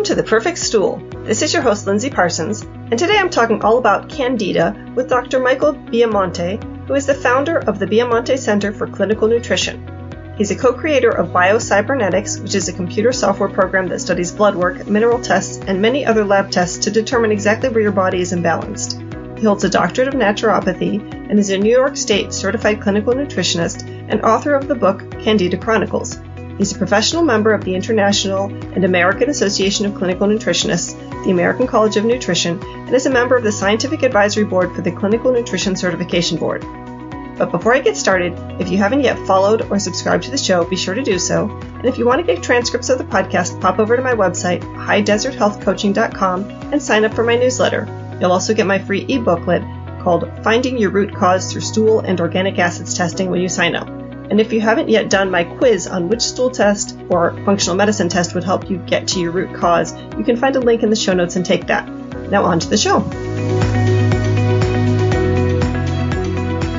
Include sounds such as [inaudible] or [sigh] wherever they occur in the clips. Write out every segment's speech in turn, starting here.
Welcome to The Perfect Stool. This is your host, Lindsey Parsons, and today I'm talking all about Candida with Dr. Michael Biamonte, who is the founder of the Biamonte Center for Clinical Nutrition. He's a co creator of BioCybernetics, which is a computer software program that studies blood work, mineral tests, and many other lab tests to determine exactly where your body is imbalanced. He holds a doctorate of naturopathy and is a New York State certified clinical nutritionist and author of the book Candida Chronicles. He's a professional member of the International and American Association of Clinical Nutritionists, the American College of Nutrition, and is a member of the Scientific Advisory Board for the Clinical Nutrition Certification Board. But before I get started, if you haven't yet followed or subscribed to the show, be sure to do so. And if you want to get transcripts of the podcast, pop over to my website, highdeserthealthcoaching.com, and sign up for my newsletter. You'll also get my free e-booklet called Finding Your Root Cause Through Stool and Organic Acids Testing when you sign up. And if you haven't yet done my quiz on which stool test or functional medicine test would help you get to your root cause, you can find a link in the show notes and take that. Now on to the show.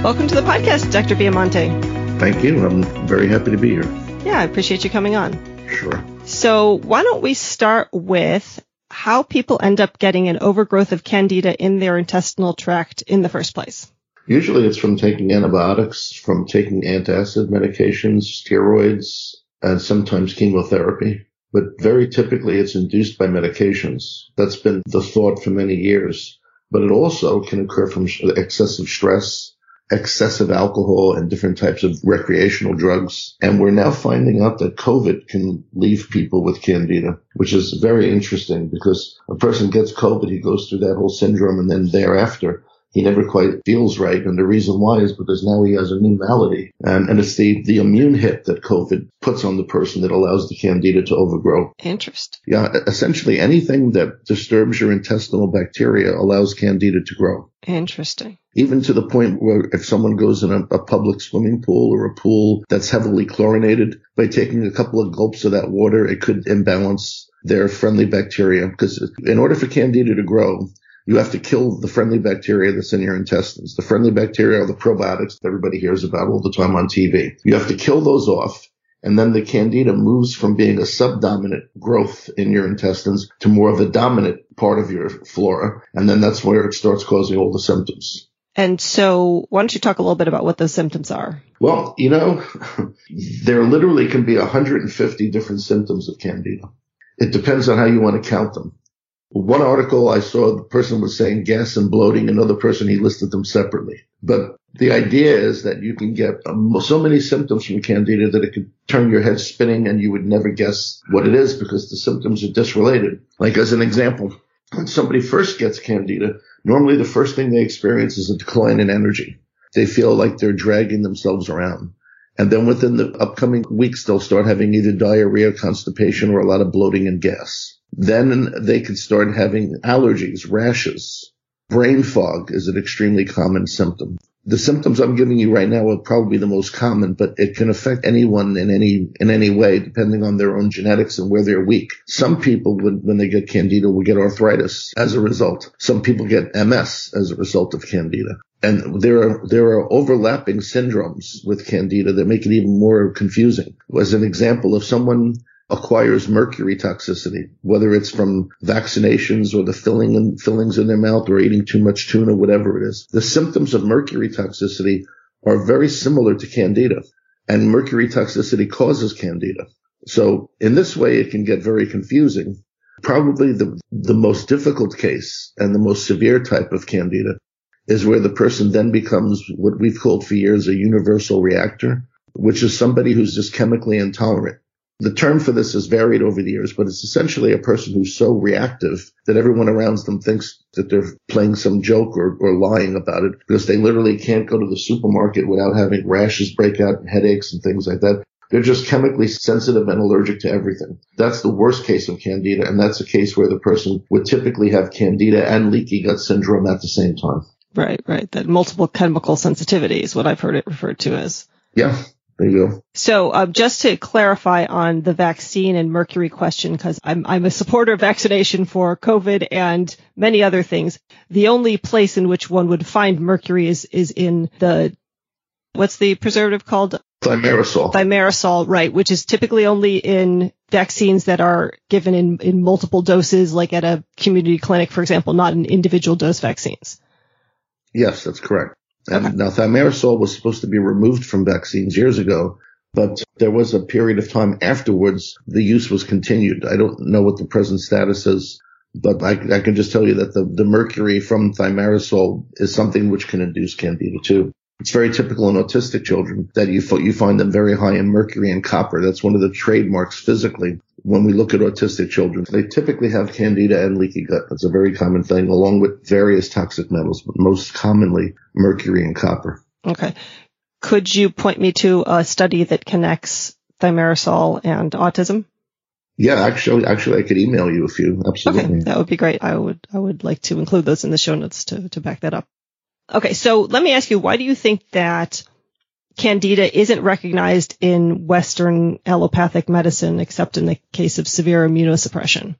Welcome to the podcast, Dr. Biamonte. Thank you. I'm very happy to be here. Yeah, I appreciate you coming on. Sure. So why don't we start with how people end up getting an overgrowth of candida in their intestinal tract in the first place? Usually it's from taking antibiotics, from taking antacid medications, steroids, and sometimes chemotherapy. But very typically it's induced by medications. That's been the thought for many years. But it also can occur from excessive stress, excessive alcohol, and different types of recreational drugs. And we're now finding out that COVID can leave people with candida, which is very interesting because a person gets COVID, he goes through that whole syndrome, and then thereafter he never quite feels right. And the reason why is because now he has a new malady. And, and it's the, the immune hit that COVID puts on the person that allows the candida to overgrow. Interest. Yeah. Essentially anything that disturbs your intestinal bacteria allows candida to grow. Interesting. Even to the point where if someone goes in a, a public swimming pool or a pool that's heavily chlorinated, by taking a couple of gulps of that water, it could imbalance their friendly bacteria. Because in order for candida to grow, you have to kill the friendly bacteria that's in your intestines. The friendly bacteria are the probiotics that everybody hears about all the time on TV. You have to kill those off. And then the candida moves from being a subdominant growth in your intestines to more of a dominant part of your flora. And then that's where it starts causing all the symptoms. And so why don't you talk a little bit about what those symptoms are? Well, you know, [laughs] there literally can be 150 different symptoms of candida. It depends on how you want to count them. One article I saw, the person was saying gas and bloating. Another person, he listed them separately. But the idea is that you can get um, so many symptoms from candida that it could turn your head spinning and you would never guess what it is because the symptoms are disrelated. Like as an example, when somebody first gets candida, normally the first thing they experience is a decline in energy. They feel like they're dragging themselves around. And then within the upcoming weeks, they'll start having either diarrhea, constipation, or a lot of bloating and gas. Then they can start having allergies, rashes. Brain fog is an extremely common symptom. The symptoms I'm giving you right now are probably the most common, but it can affect anyone in any, in any way, depending on their own genetics and where they're weak. Some people, when, when they get candida, will get arthritis as a result. Some people get MS as a result of candida. And there are, there are overlapping syndromes with candida that make it even more confusing. As an example, if someone acquires mercury toxicity, whether it's from vaccinations or the filling fillings in their mouth or eating too much tuna, whatever it is. The symptoms of mercury toxicity are very similar to candida and mercury toxicity causes candida. So in this way, it can get very confusing. Probably the, the most difficult case and the most severe type of candida is where the person then becomes what we've called for years a universal reactor, which is somebody who's just chemically intolerant the term for this has varied over the years, but it's essentially a person who's so reactive that everyone around them thinks that they're playing some joke or, or lying about it because they literally can't go to the supermarket without having rashes break out and headaches and things like that. They're just chemically sensitive and allergic to everything. That's the worst case of candida, and that's a case where the person would typically have candida and leaky gut syndrome at the same time. Right, right. That multiple chemical sensitivity is what I've heard it referred to as. Yeah, there you go. So uh, just to clarify on the vaccine and mercury question, because I'm, I'm a supporter of vaccination for COVID and many other things. The only place in which one would find mercury is, is in the, what's the preservative called? Thimerosal. Thimerosal, right, which is typically only in vaccines that are given in, in multiple doses, like at a community clinic, for example, not in individual dose vaccines. Yes, that's correct. And now thimerosal was supposed to be removed from vaccines years ago, but there was a period of time afterwards the use was continued. I don't know what the present status is, but I, I can just tell you that the, the mercury from thimerosal is something which can induce candida too. It's very typical in autistic children that you, you find them very high in mercury and copper. That's one of the trademarks physically when we look at autistic children. They typically have candida and leaky gut. That's a very common thing along with various toxic metals, but most commonly mercury and copper. Okay. Could you point me to a study that connects thimerosal and autism? Yeah, actually, actually, I could email you a few. Absolutely. Okay, that would be great. I would, I would like to include those in the show notes to, to back that up. Okay, so let me ask you, why do you think that candida isn't recognized in Western allopathic medicine except in the case of severe immunosuppression?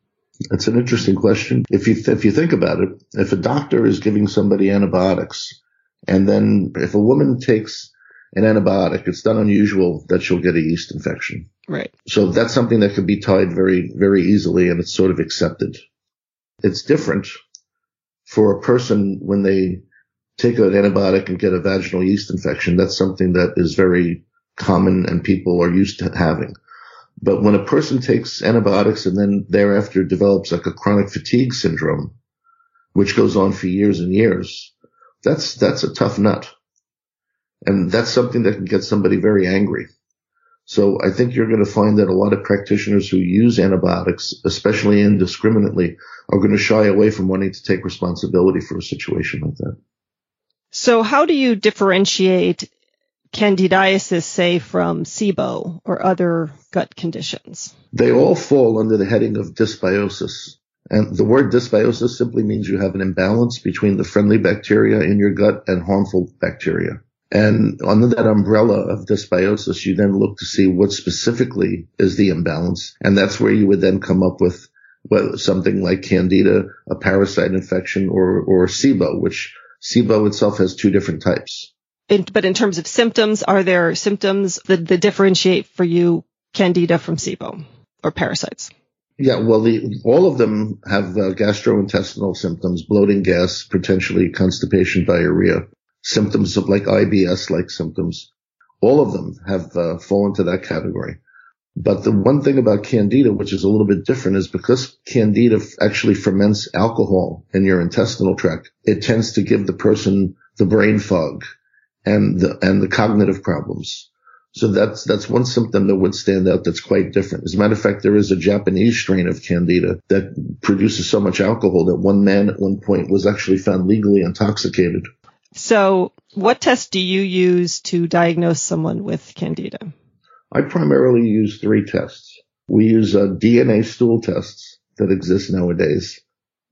That's an interesting question. If you, th- if you think about it, if a doctor is giving somebody antibiotics and then if a woman takes an antibiotic, it's not unusual that she'll get a yeast infection. Right. So that's something that could be tied very, very easily and it's sort of accepted. It's different for a person when they take an antibiotic and get a vaginal yeast infection. That's something that is very common and people are used to having. But when a person takes antibiotics and then thereafter develops like a chronic fatigue syndrome, which goes on for years and years, that's, that's a tough nut. And that's something that can get somebody very angry. So I think you're going to find that a lot of practitioners who use antibiotics, especially indiscriminately, are going to shy away from wanting to take responsibility for a situation like that. So how do you differentiate candidiasis, say, from SIBO or other gut conditions? They all fall under the heading of dysbiosis. And the word dysbiosis simply means you have an imbalance between the friendly bacteria in your gut and harmful bacteria. And under that umbrella of dysbiosis, you then look to see what specifically is the imbalance. And that's where you would then come up with well, something like candida, a parasite infection, or, or SIBO, which SIBO itself has two different types. In, but in terms of symptoms, are there symptoms that, that differentiate for you candida from SIBO or parasites? Yeah, well, the, all of them have uh, gastrointestinal symptoms, bloating, gas, potentially constipation, diarrhea symptoms of like IBS like symptoms. All of them have uh, fallen to that category. But the one thing about candida, which is a little bit different, is because candida actually ferments alcohol in your intestinal tract, it tends to give the person the brain fog and the, and the cognitive problems. So that's, that's one symptom that would stand out that's quite different. As a matter of fact, there is a Japanese strain of candida that produces so much alcohol that one man at one point was actually found legally intoxicated so what test do you use to diagnose someone with candida? I primarily use three tests. We use uh, DNA stool tests that exist nowadays,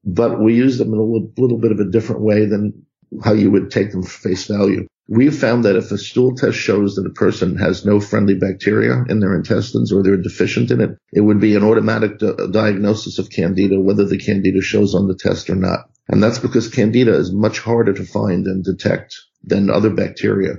but we use them in a little, little bit of a different way than how you would take them for face value. We've found that if a stool test shows that a person has no friendly bacteria in their intestines or they're deficient in it, it would be an automatic di- diagnosis of candida, whether the candida shows on the test or not. And that's because candida is much harder to find and detect than other bacteria.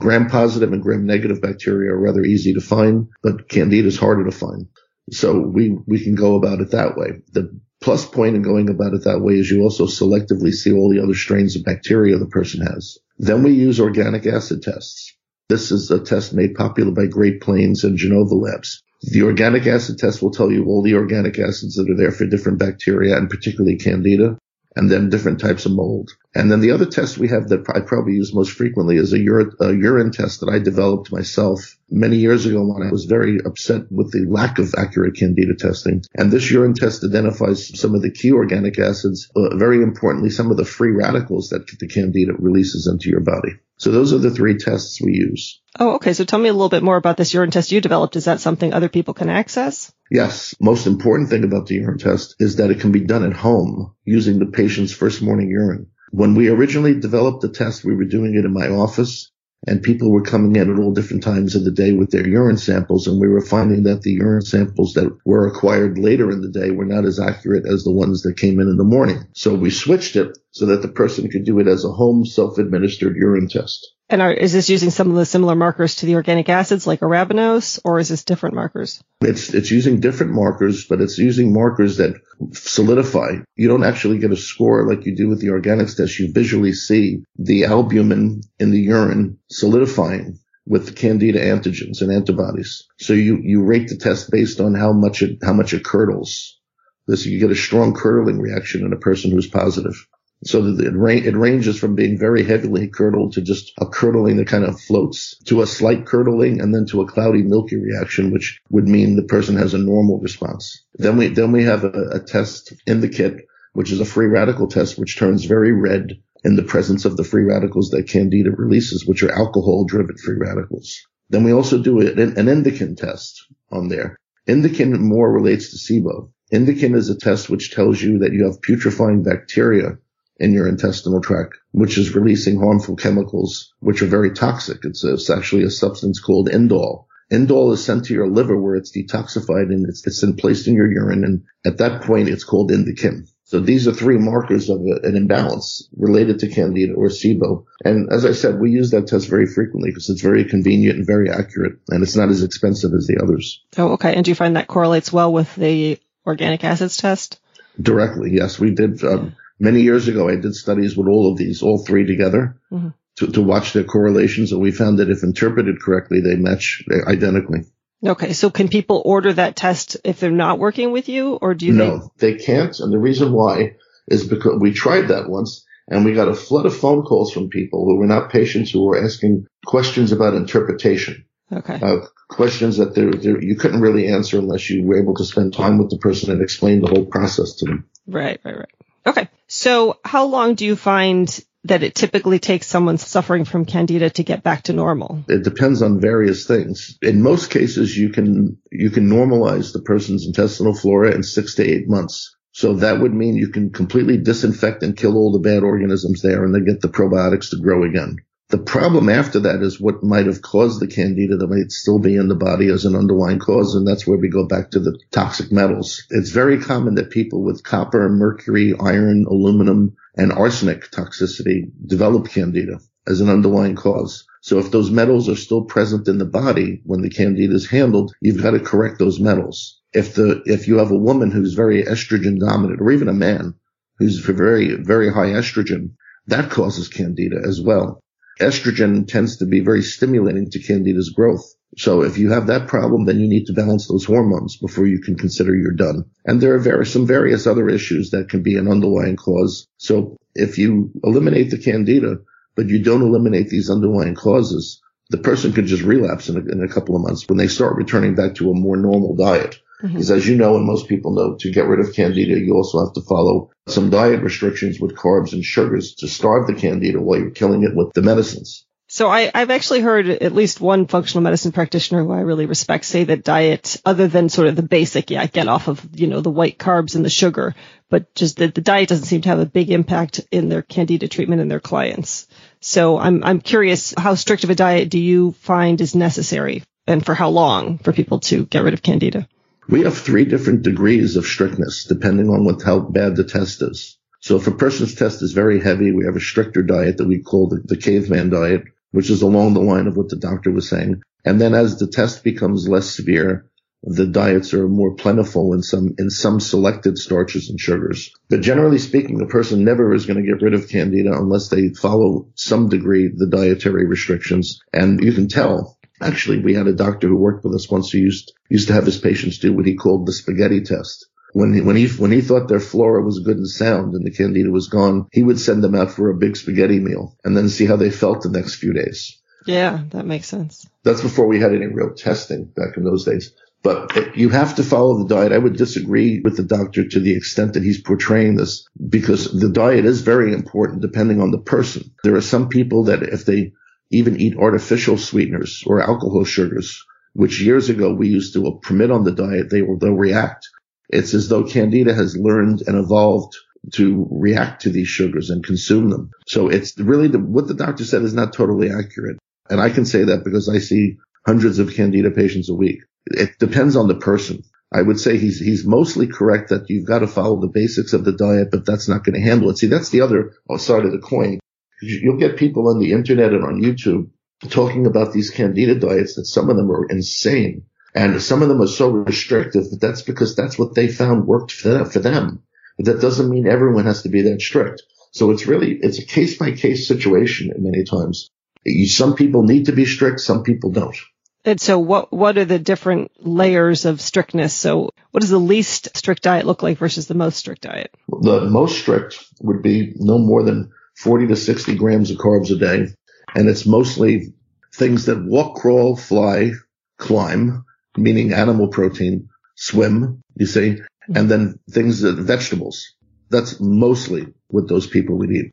Gram positive and gram negative bacteria are rather easy to find, but candida is harder to find. So we, we can go about it that way. The plus point in going about it that way is you also selectively see all the other strains of bacteria the person has. Then we use organic acid tests. This is a test made popular by Great Plains and Genova Labs. The organic acid test will tell you all the organic acids that are there for different bacteria and particularly candida and then different types of mold. And then the other test we have that I probably use most frequently is a, ur- a, urine test that I developed myself many years ago when I was very upset with the lack of accurate candida testing. And this urine test identifies some of the key organic acids, uh, very importantly, some of the free radicals that the candida releases into your body. So those are the three tests we use. Oh, okay. So tell me a little bit more about this urine test you developed. Is that something other people can access? Yes. Most important thing about the urine test is that it can be done at home using the patient's first morning urine. When we originally developed the test, we were doing it in my office and people were coming in at all different times of the day with their urine samples. And we were finding that the urine samples that were acquired later in the day were not as accurate as the ones that came in in the morning. So we switched it so that the person could do it as a home self-administered urine test. And are, is this using some of the similar markers to the organic acids like arabinose, or is this different markers? It's it's using different markers, but it's using markers that solidify. You don't actually get a score like you do with the organics test. You visually see the albumin in the urine solidifying with the candida antigens and antibodies. So you you rate the test based on how much it how much it curdles. This you get a strong curdling reaction in a person who's positive. So it, ra- it ranges from being very heavily curdled to just a curdling that kind of floats to a slight curdling and then to a cloudy milky reaction, which would mean the person has a normal response. Then we, then we have a, a test in the kit, which is a free radical test, which turns very red in the presence of the free radicals that Candida releases, which are alcohol driven free radicals. Then we also do an, an test on there. Indican more relates to SIBO. Indican is a test which tells you that you have putrefying bacteria in your intestinal tract, which is releasing harmful chemicals, which are very toxic. It's, a, it's actually a substance called indole. Indole is sent to your liver where it's detoxified and it's, it's placed in your urine. And at that point, it's called indican. So these are three markers of a, an imbalance related to candida or SIBO. And as I said, we use that test very frequently because it's very convenient and very accurate and it's not as expensive as the others. Oh, okay. And do you find that correlates well with the organic acids test? Directly, yes. We did. Um, many years ago, I did studies with all of these, all three together mm-hmm. to, to watch their correlations. And we found that if interpreted correctly, they match identically. Okay. So can people order that test if they're not working with you or do you? No, think- they can't. And the reason why is because we tried that once and we got a flood of phone calls from people who were not patients who were asking questions about interpretation. Okay. Uh, questions that they're, they're, you couldn't really answer unless you were able to spend time with the person and explain the whole process to them. Right, right, right. Okay. So how long do you find that it typically takes someone suffering from candida to get back to normal? It depends on various things. In most cases, you can, you can normalize the person's intestinal flora in six to eight months. So that would mean you can completely disinfect and kill all the bad organisms there and then get the probiotics to grow again. The problem after that is what might have caused the candida that might still be in the body as an underlying cause. And that's where we go back to the toxic metals. It's very common that people with copper, mercury, iron, aluminum, and arsenic toxicity develop candida as an underlying cause. So if those metals are still present in the body when the candida is handled, you've got to correct those metals. If the, if you have a woman who's very estrogen dominant or even a man who's very, very high estrogen, that causes candida as well estrogen tends to be very stimulating to candida's growth. So if you have that problem, then you need to balance those hormones before you can consider you're done. And there are very, some various other issues that can be an underlying cause. So if you eliminate the candida, but you don't eliminate these underlying causes, the person could just relapse in a, in a couple of months when they start returning back to a more normal diet. Mm-hmm. Because as you know, and most people know, to get rid of candida, you also have to follow some diet restrictions with carbs and sugars to starve the candida while you're killing it with the medicines. So I, have actually heard at least one functional medicine practitioner who I really respect say that diet, other than sort of the basic, yeah, get off of, you know, the white carbs and the sugar, but just that the diet doesn't seem to have a big impact in their candida treatment in their clients. So I'm, I'm curious, how strict of a diet do you find is necessary and for how long for people to get rid of candida? We have three different degrees of strictness depending on what how bad the test is. So if a person's test is very heavy, we have a stricter diet that we call the, the caveman diet, which is along the line of what the doctor was saying. And then as the test becomes less severe, the diets are more plentiful in some in some selected starches and sugars. But generally speaking, a person never is going to get rid of candida unless they follow some degree the dietary restrictions. And you can tell Actually, we had a doctor who worked with us once who used used to have his patients do what he called the spaghetti test. When he, when he when he thought their flora was good and sound and the candida was gone, he would send them out for a big spaghetti meal and then see how they felt the next few days. Yeah, that makes sense. That's before we had any real testing back in those days. But you have to follow the diet. I would disagree with the doctor to the extent that he's portraying this because the diet is very important depending on the person. There are some people that if they even eat artificial sweeteners or alcohol sugars, which years ago we used to permit on the diet, they will, they'll react. It's as though Candida has learned and evolved to react to these sugars and consume them. So it's really the, what the doctor said is not totally accurate. And I can say that because I see hundreds of Candida patients a week. It depends on the person. I would say he's he's mostly correct that you've got to follow the basics of the diet, but that's not going to handle it. See, that's the other side of the coin. You'll get people on the internet and on YouTube talking about these candida diets that some of them are insane. And some of them are so restrictive that that's because that's what they found worked for them. But that doesn't mean everyone has to be that strict. So it's really, it's a case by case situation many times. You, some people need to be strict, some people don't. And so what, what are the different layers of strictness? So what does the least strict diet look like versus the most strict diet? The most strict would be no more than 40 to 60 grams of carbs a day. And it's mostly things that walk, crawl, fly, climb, meaning animal protein, swim, you see, and then things that vegetables. That's mostly what those people would eat.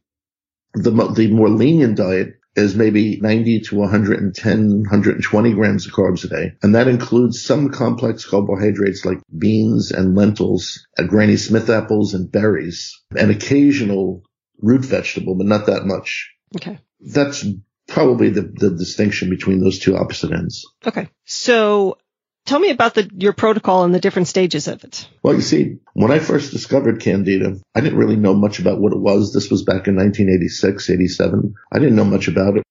The, the more lenient diet is maybe 90 to 110, 120 grams of carbs a day. And that includes some complex carbohydrates like beans and lentils, and Granny Smith apples and berries, and occasional root vegetable, but not that much. Okay. That's probably the, the distinction between those two opposite ends. Okay. So tell me about the, your protocol and the different stages of it. Well, you see, when I first discovered Candida, I didn't really know much about what it was. This was back in 1986, 87. I didn't know much about it.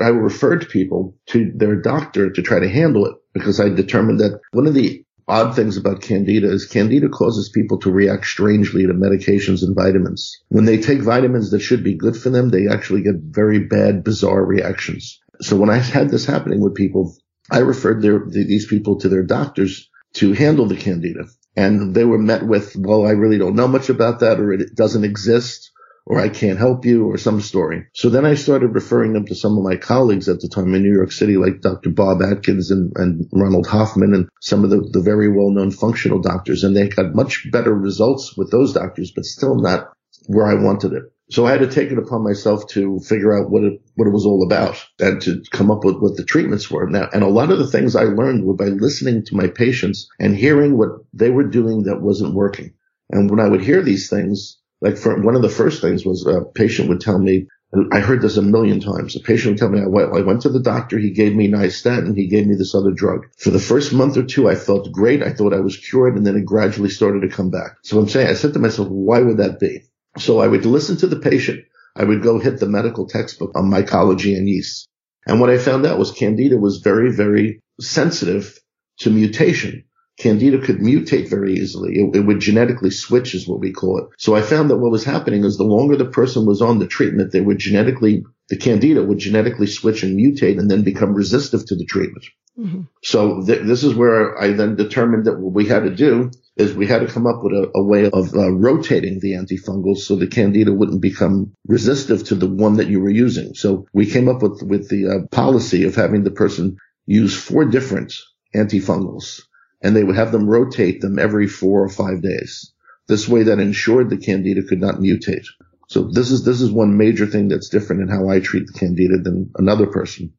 I referred people to their doctor to try to handle it because I determined that one of the odd things about candida is candida causes people to react strangely to medications and vitamins. When they take vitamins that should be good for them, they actually get very bad, bizarre reactions. So when I had this happening with people, I referred their, these people to their doctors to handle the candida. And they were met with, well, I really don't know much about that or it doesn't exist or I can't help you or some story. So then I started referring them to some of my colleagues at the time in New York City, like Dr. Bob Atkins and, and Ronald Hoffman and some of the, the very well-known functional doctors. And they got much better results with those doctors, but still not where I wanted it. So I had to take it upon myself to figure out what it, what it was all about and to come up with what the treatments were. Now, and a lot of the things I learned were by listening to my patients and hearing what they were doing that wasn't working. And when I would hear these things, like for one of the first things was a patient would tell me, I heard this a million times. A patient would tell me, I went, I went to the doctor. He gave me nystatin. He gave me this other drug. For the first month or two, I felt great. I thought I was cured. And then it gradually started to come back. So I'm saying, I said to myself, why would that be? So I would listen to the patient. I would go hit the medical textbook on mycology and yeast. And what I found out was candida was very, very sensitive to mutation. Candida could mutate very easily. It, it, would genetically switch is what we call it. So I found that what was happening is the longer the person was on the treatment, they would genetically, the Candida would genetically switch and mutate and then become resistant to the treatment. Mm-hmm. So th- this is where I then determined that what we had to do is we had to come up with a, a way of uh, rotating the antifungals so the candida wouldn't become resistive to the one that you were using. So we came up with, with the uh, policy of having the person use four different antifungals and they would have them rotate them every four or five days. This way that ensured the candida could not mutate. So this is, this is one major thing that's different in how I treat the candida than another person.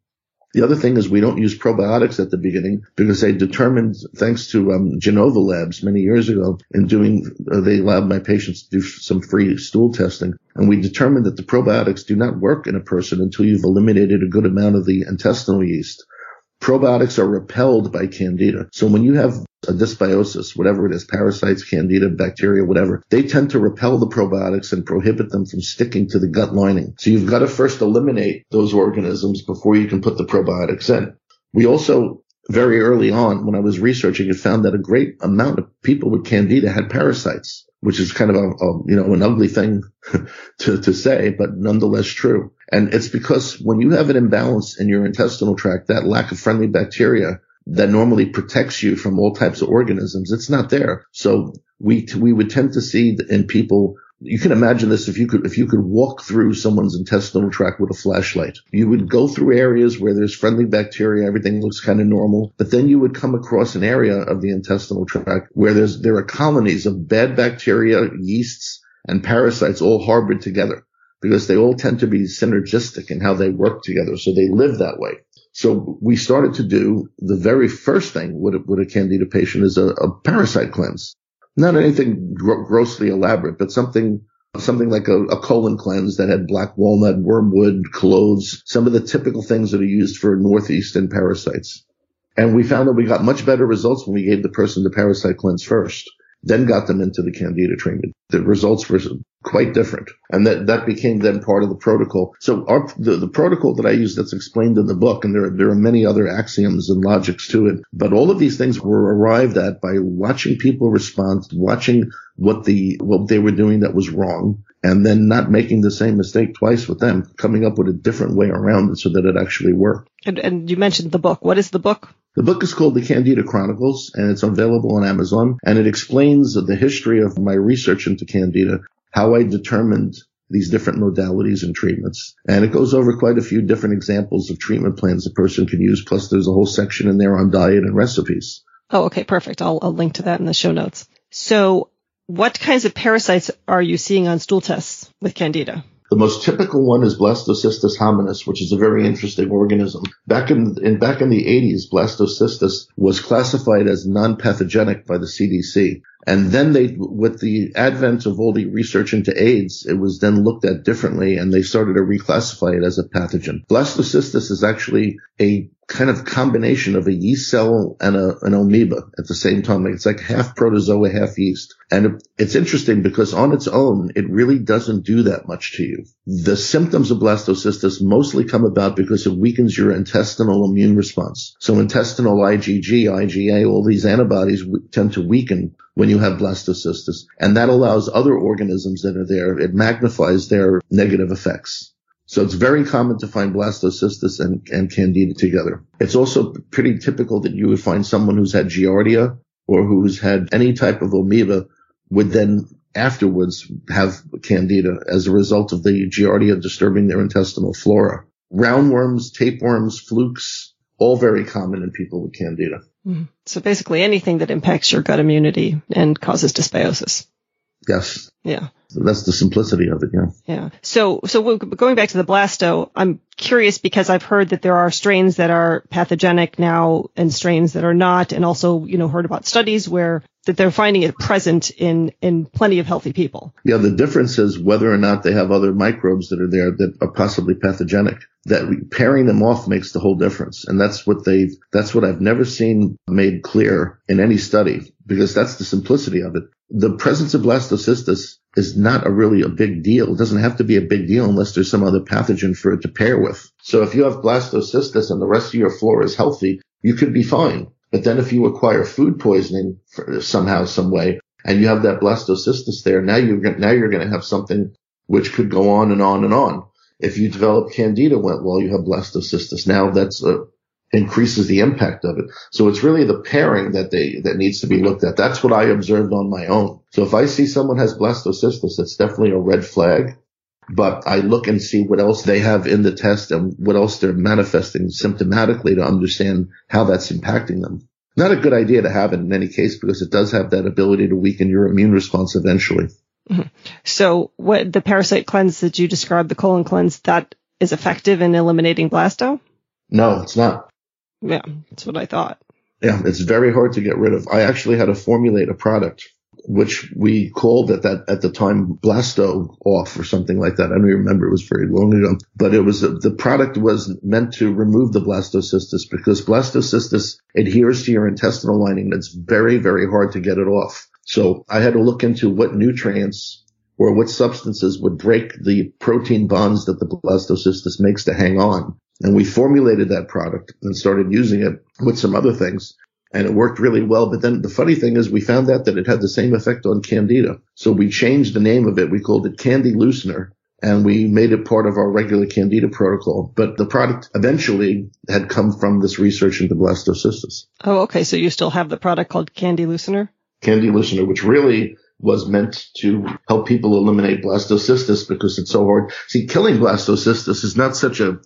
The other thing is we don't use probiotics at the beginning because they determined, thanks to um, Genova Labs many years ago, in doing, uh, they allowed my patients to do some free stool testing, and we determined that the probiotics do not work in a person until you've eliminated a good amount of the intestinal yeast probiotics are repelled by candida. So when you have a dysbiosis, whatever it is, parasites, candida, bacteria, whatever, they tend to repel the probiotics and prohibit them from sticking to the gut lining. So you've got to first eliminate those organisms before you can put the probiotics in. We also very early on when I was researching it found that a great amount of people with candida had parasites, which is kind of a, a you know, an ugly thing [laughs] to, to say, but nonetheless true. And it's because when you have an imbalance in your intestinal tract, that lack of friendly bacteria that normally protects you from all types of organisms, it's not there. So we, we would tend to see in people you can imagine this if you could if you could walk through someone's intestinal tract with a flashlight. You would go through areas where there's friendly bacteria, everything looks kind of normal, but then you would come across an area of the intestinal tract where there's there are colonies of bad bacteria, yeasts, and parasites all harbored together because they all tend to be synergistic in how they work together. So they live that way. So we started to do the very first thing with a, with a candida patient is a, a parasite cleanse. Not anything gro- grossly elaborate, but something something like a, a, colon cleanse that had black walnut, wormwood, cloves, some of the typical things that are used for northeastern parasites. And we found that we got much better results when we gave the person the parasite cleanse first then got them into the candida treatment. The results were quite different. And that, that became then part of the protocol. So our, the, the protocol that I use that's explained in the book, and there, there are many other axioms and logics to it, but all of these things were arrived at by watching people respond, watching what the, what they were doing that was wrong, and then not making the same mistake twice with them, coming up with a different way around it so that it actually worked. And, and you mentioned the book. What is the book? The book is called The Candida Chronicles and it's available on Amazon and it explains the history of my research into Candida, how I determined these different modalities and treatments. And it goes over quite a few different examples of treatment plans a person can use. Plus there's a whole section in there on diet and recipes. Oh, okay. Perfect. I'll, I'll link to that in the show notes. So what kinds of parasites are you seeing on stool tests with Candida? The most typical one is Blastocystis hominis, which is a very interesting organism. Back in, in back in the 80s, Blastocystis was classified as non-pathogenic by the CDC. And then they, with the advent of all the research into AIDS, it was then looked at differently and they started to reclassify it as a pathogen. Blastocystis is actually a kind of combination of a yeast cell and a, an amoeba at the same time. It's like half protozoa, half yeast. And it's interesting because on its own, it really doesn't do that much to you. The symptoms of blastocystis mostly come about because it weakens your intestinal immune response. So intestinal IgG, IgA, all these antibodies tend to weaken when you have blastocystis. And that allows other organisms that are there, it magnifies their negative effects. So it's very common to find blastocystis and, and candida together. It's also pretty typical that you would find someone who's had giardia or who's had any type of amoeba would then afterwards have candida as a result of the giardia disturbing their intestinal flora. Roundworms, tapeworms, flukes, all very common in people with candida. Mm-hmm. So basically anything that impacts your gut immunity and causes dysbiosis. Yes. Yeah. So that's the simplicity of it. Yeah. Yeah. So, so going back to the blasto, I'm curious because I've heard that there are strains that are pathogenic now and strains that are not, and also, you know, heard about studies where that they're finding it present in, in plenty of healthy people. Yeah. The difference is whether or not they have other microbes that are there that are possibly pathogenic. That pairing them off makes the whole difference. And that's what they've, that's what I've never seen made clear in any study because that's the simplicity of it. The presence of blastocystis is not a really a big deal. It doesn't have to be a big deal unless there's some other pathogen for it to pair with. So if you have blastocystis and the rest of your flora is healthy, you could be fine. But then if you acquire food poisoning somehow, some way, and you have that blastocystis there, now you're now you're going to have something which could go on and on and on. If you develop candida while you have blastocystis, now that's a, increases the impact of it. So it's really the pairing that they that needs to be looked at. That's what I observed on my own. So if I see someone has blastocystis, it's definitely a red flag but I look and see what else they have in the test and what else they're manifesting symptomatically to understand how that's impacting them. Not a good idea to have it in any case because it does have that ability to weaken your immune response eventually. Mm-hmm. So what the parasite cleanse that you described, the colon cleanse, that is effective in eliminating blasto? No, it's not. Yeah, that's what I thought. Yeah, it's very hard to get rid of. I actually had to formulate a product which we called at that at the time Blasto off or something like that. I don't remember; it was very long ago. But it was the product was meant to remove the blastocystis because blastocystis adheres to your intestinal lining. It's very very hard to get it off. So I had to look into what nutrients or what substances would break the protein bonds that the blastocystis makes to hang on. And we formulated that product and started using it with some other things and it worked really well. But then the funny thing is we found out that it had the same effect on candida. So we changed the name of it. We called it Candy Loosener and we made it part of our regular candida protocol. But the product eventually had come from this research into blastocystis. Oh, okay. So you still have the product called Candy Loosener? Candy Loosener, which really was meant to help people eliminate blastocystis because it's so hard. See, killing blastocystis is not such a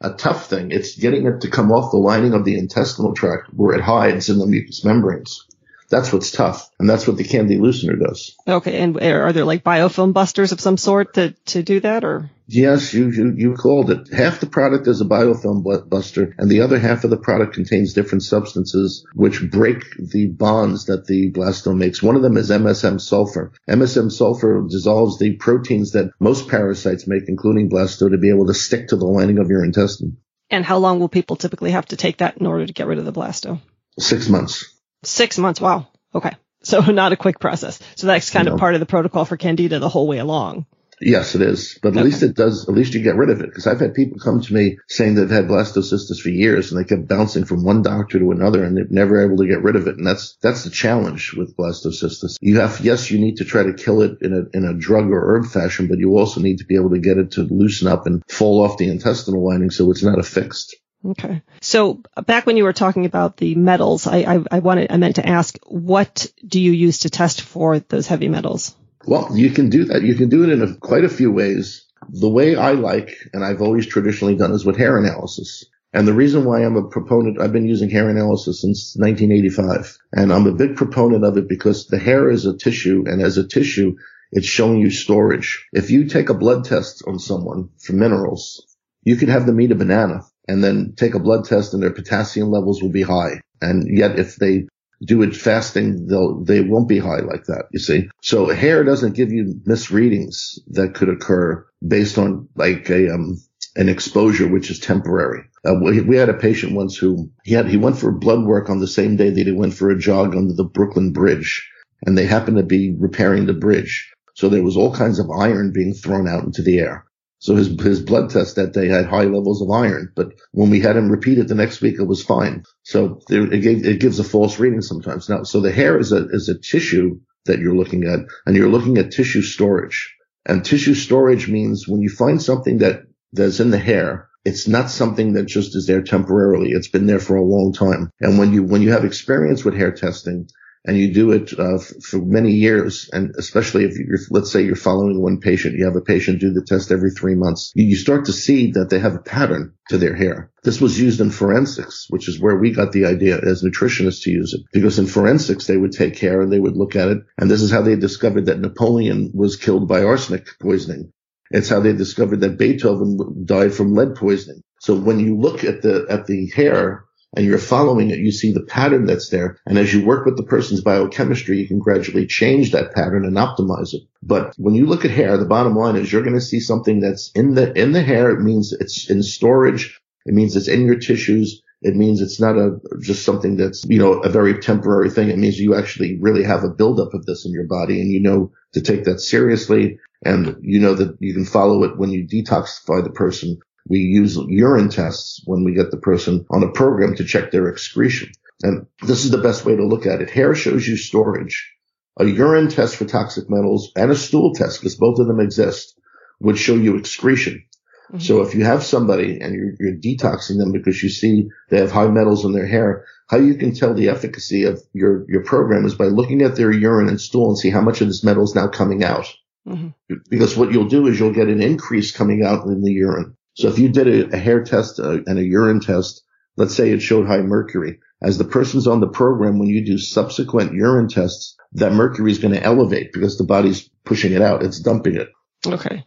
a tough thing. It's getting it to come off the lining of the intestinal tract where it hides in the mucous membranes. That's what's tough. And that's what the candy loosener does. Okay. And are there like biofilm busters of some sort to, to do that or? Yes, you, you, you called it. Half the product is a biofilm buster and the other half of the product contains different substances which break the bonds that the blastome makes. One of them is MSM sulfur. MSM sulfur dissolves the proteins that most parasites make, including blasto, to be able to stick to the lining of your intestine. And how long will people typically have to take that in order to get rid of the blasto? Six months. Six months. Wow. Okay. [laughs] So not a quick process. So that's kind no. of part of the protocol for candida the whole way along. Yes, it is. But at okay. least it does, at least you get rid of it. Because I've had people come to me saying they've had blastocystis for years and they kept bouncing from one doctor to another and they're never able to get rid of it. And that's, that's the challenge with blastocystis. You have, yes, you need to try to kill it in a, in a drug or herb fashion, but you also need to be able to get it to loosen up and fall off the intestinal lining so it's not affixed. Okay. So uh, back when you were talking about the metals, I, I, I wanted, I meant to ask, what do you use to test for those heavy metals? Well, you can do that. You can do it in a, quite a few ways. The way I like, and I've always traditionally done, is with hair analysis. And the reason why I'm a proponent, I've been using hair analysis since 1985. And I'm a big proponent of it because the hair is a tissue, and as a tissue, it's showing you storage. If you take a blood test on someone for minerals, you could have them eat a banana and then take a blood test and their potassium levels will be high. And yet if they do it fasting, they'll, they won't be high like that, you see. So hair doesn't give you misreadings that could occur based on like a, um, an exposure which is temporary. Uh, we, we, had a patient once who he had, he went for blood work on the same day that he went for a jog under the Brooklyn Bridge and they happened to be repairing the bridge. So there was all kinds of iron being thrown out into the air. So his, his blood test that day had high levels of iron, but when we had him repeat it the next week, it was fine. So it, gave, it gives a false reading sometimes. Now, so the hair is a, is a tissue that you're looking at and you're looking at tissue storage and tissue storage means when you find something that that's in the hair, it's not something that just is there temporarily. It's been there for a long time. And when you, when you have experience with hair testing, and you do it uh, for many years, and especially if you're, let's say you're following one patient, you have a patient do the test every three months, you, start to see that they have a pattern to their hair. This was used in forensics, which is where we got the idea as nutritionists to use it. Because in forensics, they would take care and they would look at it. And this is how they discovered that Napoleon was killed by arsenic poisoning. It's how they discovered that Beethoven died from lead poisoning. So when you look at the, at the hair and you're following it, you see the pattern that's there. And as you work with the person's biochemistry, you can gradually change that pattern and optimize it. But when you look at hair, the bottom line is you're going to see something that's in the, in the hair. It means it's in storage. It means it's in your tissues. It means it's not a, just something that's, you know, a very temporary thing. It means you actually really have a buildup of this in your body and you know to take that seriously. And you know that you can follow it when you detoxify the person we use urine tests when we get the person on a program to check their excretion. And this is the best way to look at it. Hair shows you storage. A urine test for toxic metals and a stool test, because both of them exist, would show you excretion. Mm-hmm. So if you have somebody and you're, you're, detoxing them because you see they have high metals in their hair, how you can tell the efficacy of your, your program is by looking at their urine and stool and see how much of this metal is now coming out. Mm-hmm. Because what you'll do is you'll get an increase coming out in the urine. So if you did a, a hair test uh, and a urine test, let's say it showed high mercury, as the person's on the program, when you do subsequent urine tests, that mercury is going to elevate because the body's pushing it out. It's dumping it. Okay.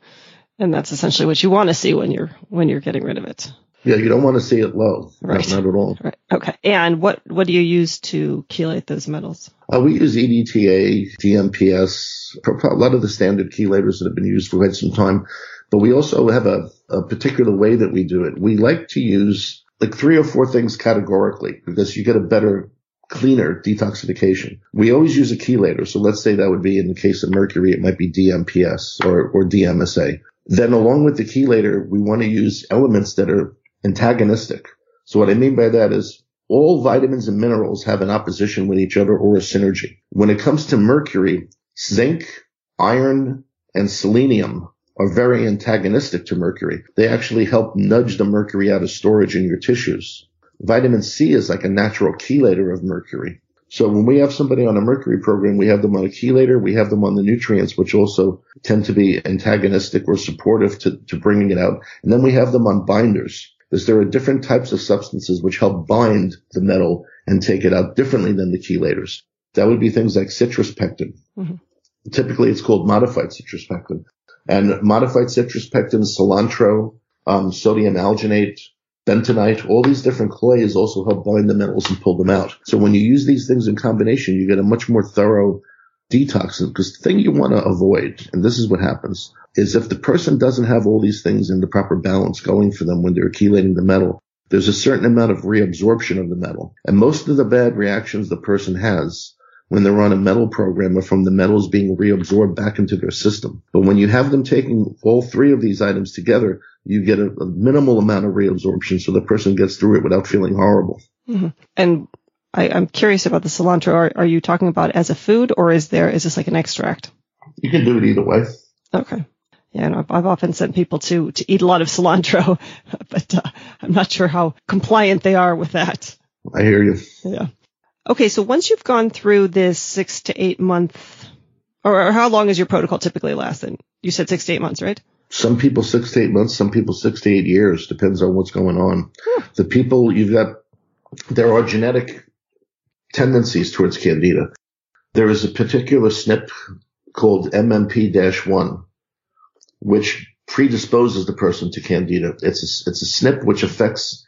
And that's essentially what you want to see when you're, when you're getting rid of it. Yeah, you don't want to see it low. Right. Not, not at all. Right. Okay. And what, what do you use to chelate those metals? Uh, we use EDTA, DMPS, a lot of the standard chelators that have been used for quite some time. But we also have a, a particular way that we do it. We like to use like three or four things categorically because you get a better cleaner detoxification. We always use a chelator. So let's say that would be in the case of mercury, it might be DMPS or, or DMSA. Then along with the chelator, we want to use elements that are antagonistic. So what I mean by that is all vitamins and minerals have an opposition with each other or a synergy. When it comes to mercury, zinc, iron, and selenium are very antagonistic to mercury. They actually help nudge the mercury out of storage in your tissues. Vitamin C is like a natural chelator of mercury. So when we have somebody on a mercury program, we have them on a chelator, we have them on the nutrients, which also tend to be antagonistic or supportive to, to bringing it out. And then we have them on binders because there are different types of substances which help bind the metal and take it out differently than the chelators. That would be things like citrus pectin. Mm-hmm. Typically, it's called modified citrus pectin and modified citrus pectin, cilantro, um, sodium alginate, bentonite, all these different clays also help bind the metals and pull them out. So when you use these things in combination, you get a much more thorough detox. Because the thing you want to avoid, and this is what happens, is if the person doesn't have all these things in the proper balance going for them when they're chelating the metal, there's a certain amount of reabsorption of the metal. And most of the bad reactions the person has when they're on a metal program or from the metals being reabsorbed back into their system. But when you have them taking all three of these items together, you get a, a minimal amount of reabsorption so the person gets through it without feeling horrible. Mm-hmm. And I, am curious about the cilantro. Are, are you talking about as a food or is there, is this like an extract? You can do it either way. Okay. Yeah, and I've, I've often sent people to, to eat a lot of cilantro, [laughs] but uh, I'm not sure how compliant they are with that. I hear you. Yeah. Okay, so once you've gone through this six to eight month, or, or how long does your protocol typically last? And you said six to eight months, right? Some people six to eight months, some people six to eight years, depends on what's going on. Hmm. The people you've got, there are genetic tendencies towards candida. There is a particular SNP called MMP-1, which predisposes the person to candida. It's a, it's a SNP which affects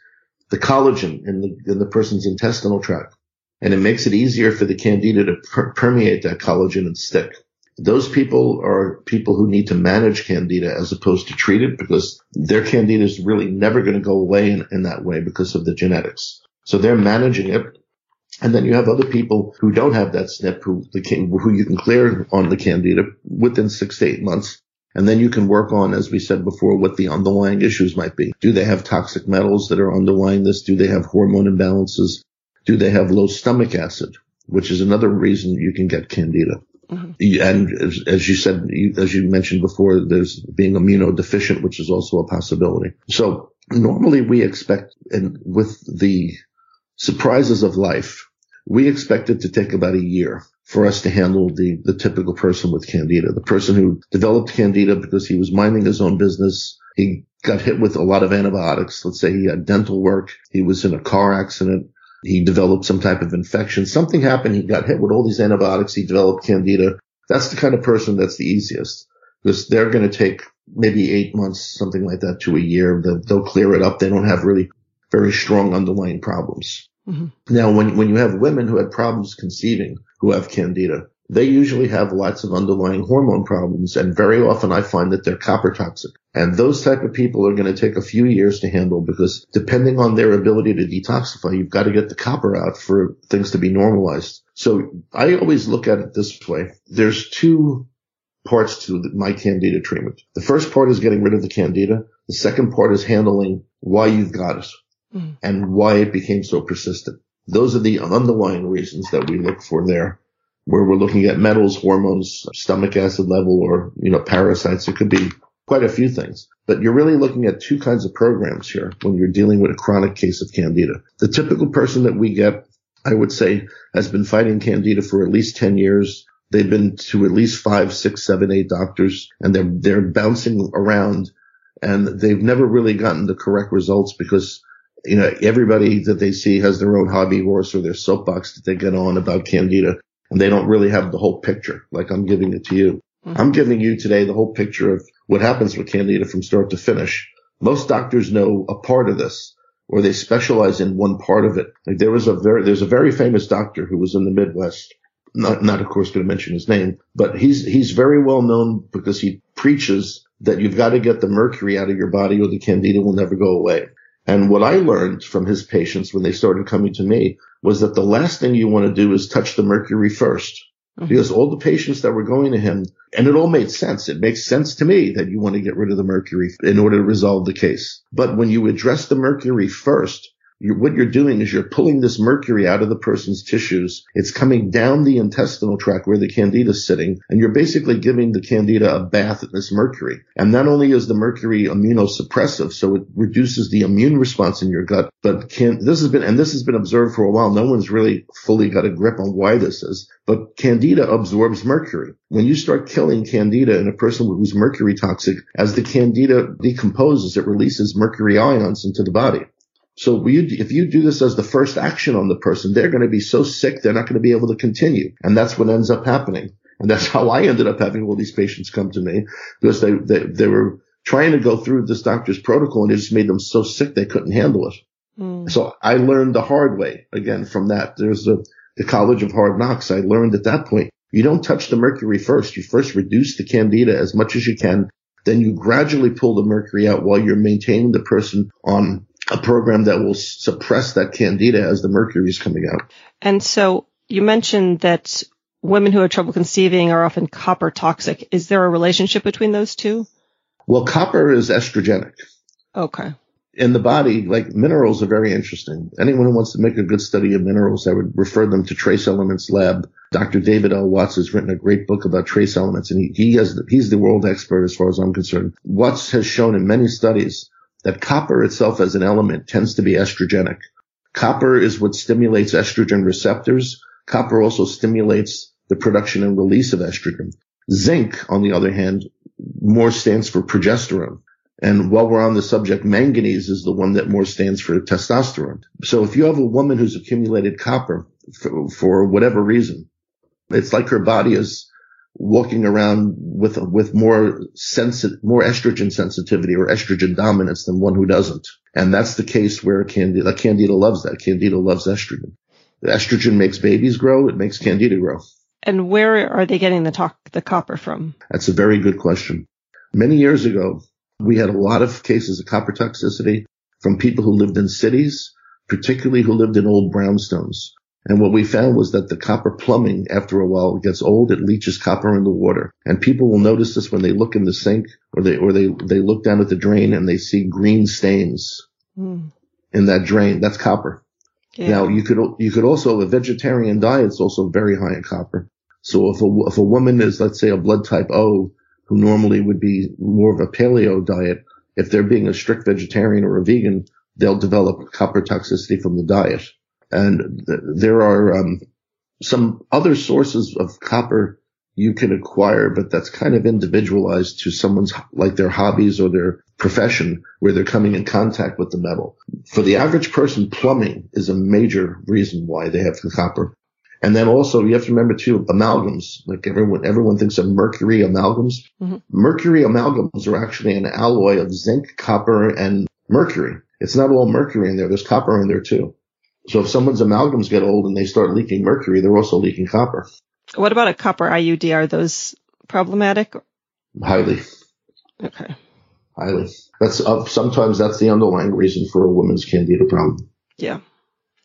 the collagen in the, in the person's intestinal tract. And it makes it easier for the candida to per- permeate that collagen and stick. Those people are people who need to manage candida as opposed to treat it because their candida is really never going to go away in, in that way because of the genetics. So they're managing it and then you have other people who don't have that SNP who, who you can clear on the candida within six to eight months. And then you can work on, as we said before, what the underlying issues might be. Do they have toxic metals that are underlying this? Do they have hormone imbalances? Do they have low stomach acid, which is another reason you can get candida? Mm-hmm. And as, as, you said, as you mentioned before, there's being immunodeficient, which is also a possibility. So normally we expect, and with the surprises of life, we expect it to take about a year for us to handle the, the typical person with candida. The person who developed candida because he was minding his own business. He got hit with a lot of antibiotics. Let's say he had dental work. He was in a car accident. He developed some type of infection. Something happened. He got hit with all these antibiotics. He developed candida. That's the kind of person that's the easiest because they're going to take maybe eight months, something like that to a year. They'll, they'll clear it up. They don't have really very strong underlying problems. Mm-hmm. Now, when, when you have women who had problems conceiving who have candida, they usually have lots of underlying hormone problems. And very often I find that they're copper toxic. And those type of people are going to take a few years to handle because depending on their ability to detoxify, you've got to get the copper out for things to be normalized. So I always look at it this way. There's two parts to my candida treatment. The first part is getting rid of the candida. The second part is handling why you've got it mm. and why it became so persistent. Those are the underlying reasons that we look for there, where we're looking at metals, hormones, stomach acid level, or, you know, parasites. It could be quite a few things, but you're really looking at two kinds of programs here when you're dealing with a chronic case of candida. The typical person that we get, I would say, has been fighting candida for at least 10 years. They've been to at least five, six, seven, eight doctors and they're, they're bouncing around and they've never really gotten the correct results because you know, everybody that they see has their own hobby horse or their soapbox that they get on about candida and they don't really have the whole picture like I'm giving it to you. Mm-hmm. I'm giving you today the whole picture of what happens with candida from start to finish. Most doctors know a part of this or they specialize in one part of it. Like there was a very, there's a very famous doctor who was in the Midwest. Not, not of course going to mention his name, but he's, he's very well known because he preaches that you've got to get the mercury out of your body or the candida will never go away. And what I learned from his patients when they started coming to me was that the last thing you want to do is touch the mercury 1st mm-hmm. Because all the patients that were going to him, and it all made sense. It makes sense to me that you want to get rid of the mercury in order to resolve the case. But when you address the mercury first, you're, what you're doing is you're pulling this mercury out of the person's tissues. It's coming down the intestinal tract where the candida is sitting, and you're basically giving the candida a bath in this mercury. And not only is the mercury immunosuppressive, so it reduces the immune response in your gut, but can, this has been, and this has been observed for a while. No one's really fully got a grip on why this is, but candida absorbs mercury. When you start killing candida in a person who's mercury toxic, as the candida decomposes, it releases mercury ions into the body. So you, if you do this as the first action on the person, they're going to be so sick they're not going to be able to continue, and that's what ends up happening. And that's [laughs] how I ended up having all these patients come to me because they they, they were trying to go through this doctor's protocol and it just made them so sick they couldn't handle it. Mm. So I learned the hard way again from that. There's the, the College of Hard Knocks. I learned at that point you don't touch the mercury first. You first reduce the candida as much as you can. Then you gradually pull the mercury out while you're maintaining the person on a program that will suppress that candida as the mercury is coming out. And so you mentioned that women who have trouble conceiving are often copper toxic. Is there a relationship between those two? Well, copper is estrogenic. Okay. In the body, like minerals are very interesting. Anyone who wants to make a good study of minerals, I would refer them to Trace Elements Lab. Dr. David L. Watts has written a great book about trace elements, and he, he has he's the world expert as far as I'm concerned. Watts has shown in many studies that copper itself as an element tends to be estrogenic. Copper is what stimulates estrogen receptors. Copper also stimulates the production and release of estrogen. Zinc, on the other hand, more stands for progesterone. And while we're on the subject, manganese is the one that more stands for testosterone. So if you have a woman who's accumulated copper for, for whatever reason, it's like her body is walking around with with more sensitive, more estrogen sensitivity or estrogen dominance than one who doesn't. And that's the case where candida, candida loves that. Candida loves estrogen. Estrogen makes babies grow. It makes candida grow. And where are they getting the, to- the copper from? That's a very good question. Many years ago, we had a lot of cases of copper toxicity from people who lived in cities, particularly who lived in old brownstones. And what we found was that the copper plumbing, after a while, gets old. It leaches copper in the water. And people will notice this when they look in the sink or they, or they, they look down at the drain and they see green stains mm. in that drain. That's copper. Yeah. Now you could, you could also, a vegetarian diet is also very high in copper. So if a, if a woman is, let's say a blood type O, who normally would be more of a paleo diet, if they're being a strict vegetarian or a vegan, they'll develop copper toxicity from the diet. And th- there are um, some other sources of copper you can acquire, but that's kind of individualized to someone's like their hobbies or their profession where they're coming in contact with the metal. For the average person, plumbing is a major reason why they have the copper. And then also you have to remember too, amalgams. Like everyone, everyone thinks of mercury amalgams. Mm-hmm. Mercury amalgams are actually an alloy of zinc, copper, and mercury. It's not all mercury in there. There's copper in there too. So if someone's amalgams get old and they start leaking mercury, they're also leaking copper. What about a copper IUD? Are those problematic? Highly. Okay. Highly. That's uh, sometimes that's the underlying reason for a woman's candida problem. Yeah.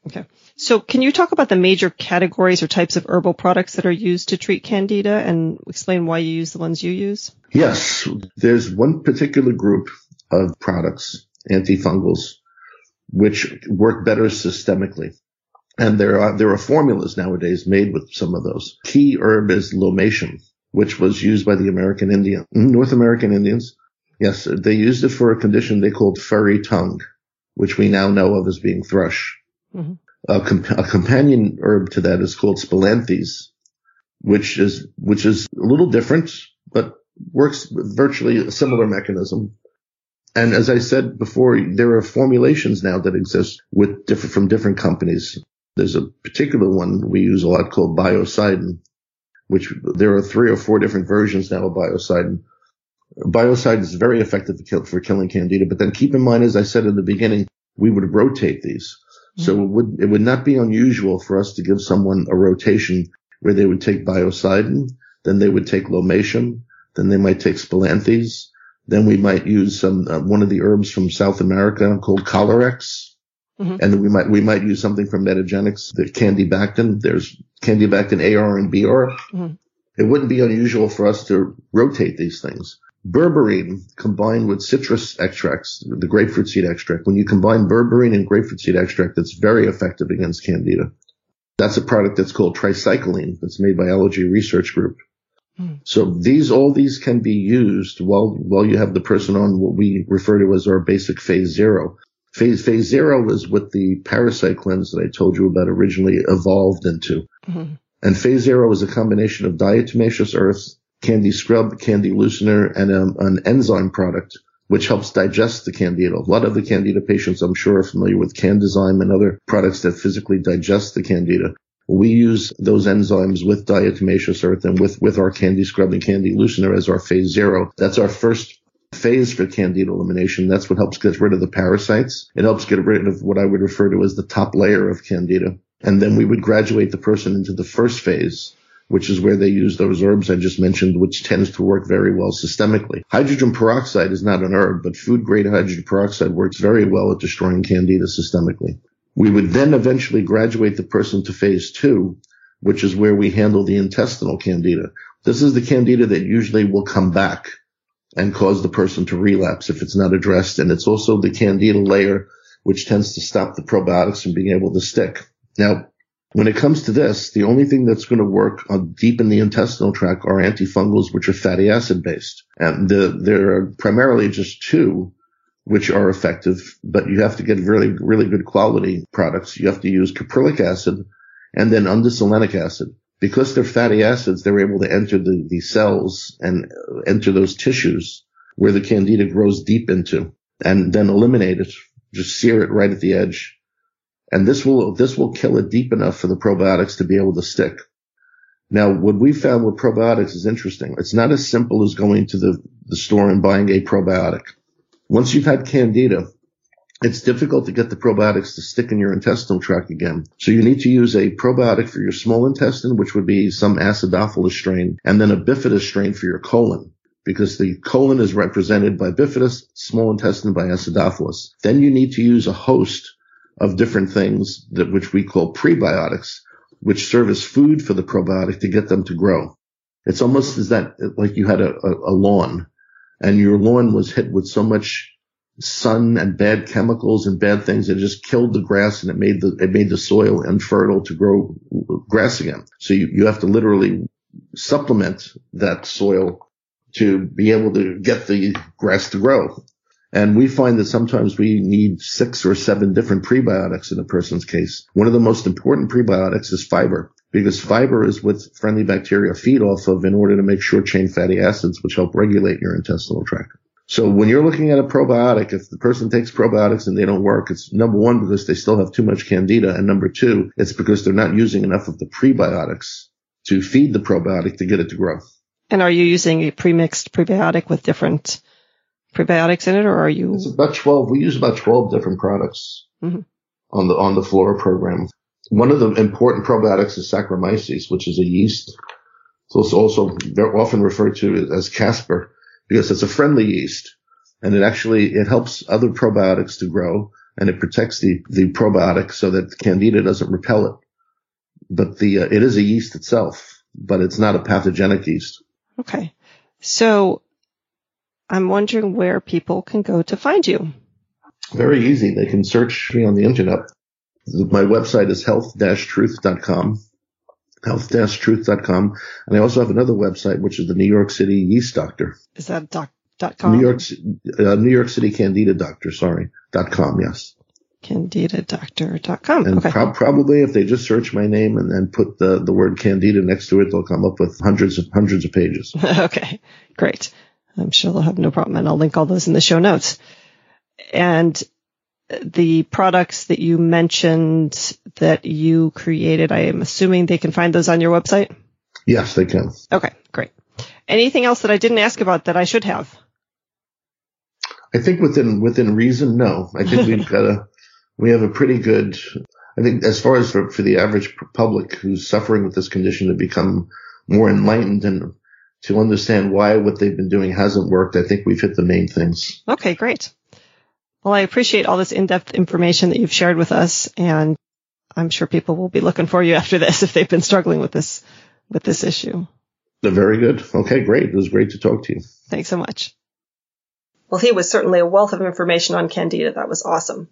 Okay. So can you talk about the major categories or types of herbal products that are used to treat candida and explain why you use the ones you use? Yes. There's one particular group of products, antifungals, which work better systemically. And there are, there are formulas nowadays made with some of those. Key herb is lomatium, which was used by the American Indian, North American Indians. Yes, they used it for a condition they called furry tongue, which we now know of as being thrush. Mm-hmm. A, a, companion herb to that is called spilanthes, which is, which is a little different, but works virtually a similar mechanism. And as I said before, there are formulations now that exist with different, from different companies. There's a particular one we use a lot called biocidin, which there are three or four different versions now of biocidin. Biocidin is very effective for, for killing candida, but then keep in mind, as I said in the beginning, we would rotate these. Mm-hmm. So it would, it would not be unusual for us to give someone a rotation where they would take biocidin, then they would take lomatium, then they might take spilanthes, then we might use some uh, one of the herbs from South America called Kolorex. Mm-hmm. And we might we might use something from Metagenics, the Candibactin. There's Candibactin AR and BR. Mm-hmm. It wouldn't be unusual for us to rotate these things. Berberine combined with citrus extracts, the grapefruit seed extract. When you combine berberine and grapefruit seed extract, that's very effective against candida. That's a product that's called tricycline that's made by Allergy Research Group. So these, all these can be used while, while you have the person on what we refer to as our basic phase zero. Phase, phase zero is what the parasite cleanse that I told you about originally evolved into. Mm-hmm. And phase zero is a combination of diatomaceous earth, candy scrub, candy loosener, and um, an enzyme product which helps digest the candida. A lot of the candida patients, I'm sure, are familiar with Candyzyme and other products that physically digest the candida. We use those enzymes with diatomaceous earth and with, with our candy scrub and candy loosener as our phase zero. That's our first phase for candida elimination. That's what helps get rid of the parasites. It helps get rid of what I would refer to as the top layer of candida. And then we would graduate the person into the first phase, which is where they use those herbs I just mentioned, which tends to work very well systemically. Hydrogen peroxide is not an herb, but food grade hydrogen peroxide works very well at destroying candida systemically. We would then eventually graduate the person to phase two, which is where we handle the intestinal candida. This is the candida that usually will come back and cause the person to relapse if it's not addressed. And it's also the candida layer, which tends to stop the probiotics from being able to stick. Now, when it comes to this, the only thing that's going to work on deep in the intestinal tract are antifungals, which are fatty acid based. And the, there are primarily just two which are effective, but you have to get really, really good quality products. You have to use caprylic acid and then undecylenic acid. Because they're fatty acids, they're able to enter the, the cells and enter those tissues where the candida grows deep into and then eliminate it. Just sear it right at the edge. And this will, this will kill it deep enough for the probiotics to be able to stick. Now, what we found with probiotics is interesting. It's not as simple as going to the, the store and buying a probiotic. Once you've had candida, it's difficult to get the probiotics to stick in your intestinal tract again. So you need to use a probiotic for your small intestine, which would be some acidophilus strain, and then a bifidus strain for your colon because the colon is represented by bifidus, small intestine by acidophilus. Then you need to use a host of different things that which we call prebiotics, which serve as food for the probiotic to get them to grow. It's almost as that like you had a, a, a lawn and your lawn was hit with so much sun and bad chemicals and bad things that just killed the grass and it made the it made the soil infertile to grow grass again. So you, you have to literally supplement that soil to be able to get the grass to grow. And we find that sometimes we need six or seven different prebiotics in a person's case. One of the most important prebiotics is fiber because fiber is what friendly bacteria feed off of in order to make short chain fatty acids, which help regulate your intestinal tract. So when you're looking at a probiotic, if the person takes probiotics and they don't work, it's number one because they still have too much candida. And number two, it's because they're not using enough of the prebiotics to feed the probiotic to get it to grow. And are you using a premixed prebiotic with different prebiotics in it or are you? It's about 12. We use about 12 different products mm-hmm. on the, on the Flora program. One of the important probiotics is Saccharomyces, which is a yeast. So it's also they're often referred to as Casper because it's a friendly yeast and it actually, it helps other probiotics to grow and it protects the, the probiotic so that candida doesn't repel it. But the, uh, it is a yeast itself, but it's not a pathogenic yeast. Okay. So I'm wondering where people can go to find you. Very easy. They can search me on the internet. My website is health-truth.com health-truth.com. And I also have another website, which is the New York City Yeast Doctor. Is that doc, dot com? New York, uh, New York City Candida Doctor, sorry, dot com, yes. CandidaDoctor.com. And okay. pro- probably if they just search my name and then put the, the word Candida next to it, they'll come up with hundreds of hundreds of pages. [laughs] okay, great. I'm sure they'll have no problem, and I'll link all those in the show notes. And the products that you mentioned that you created, I am assuming they can find those on your website? Yes, they can. Okay, great. Anything else that I didn't ask about that I should have? I think within within reason, no. I think we've [laughs] got a we have a pretty good. I think as far as for, for the average public who's suffering with this condition to become more enlightened and to understand why what they've been doing hasn't worked, I think we've hit the main things. Okay, great. Well, I appreciate all this in-depth information that you've shared with us, and I'm sure people will be looking for you after this [laughs] if they've been struggling with this with this issue. Very good. Okay, great. It was great to talk to you. Thanks so much. Well, he was certainly a wealth of information on Candida. That was awesome.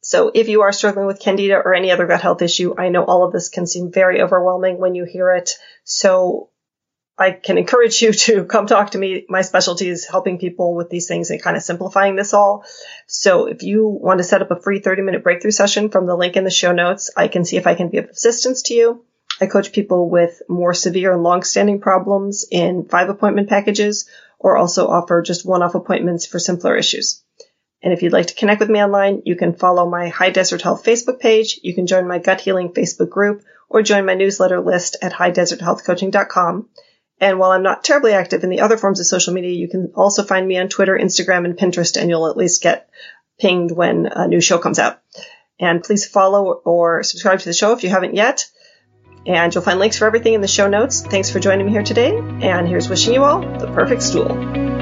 So if you are struggling with Candida or any other gut health issue, I know all of this can seem very overwhelming when you hear it. So I can encourage you to come talk to me. My specialty is helping people with these things and kind of simplifying this all. So if you want to set up a free 30 minute breakthrough session from the link in the show notes, I can see if I can be of assistance to you. I coach people with more severe and long-standing problems in five appointment packages or also offer just one-off appointments for simpler issues. And if you'd like to connect with me online, you can follow my High Desert Health Facebook page. You can join my gut healing Facebook group or join my newsletter list at highdeserthealthcoaching.com. And while I'm not terribly active in the other forms of social media, you can also find me on Twitter, Instagram, and Pinterest, and you'll at least get pinged when a new show comes out. And please follow or subscribe to the show if you haven't yet. And you'll find links for everything in the show notes. Thanks for joining me here today, and here's wishing you all the perfect stool.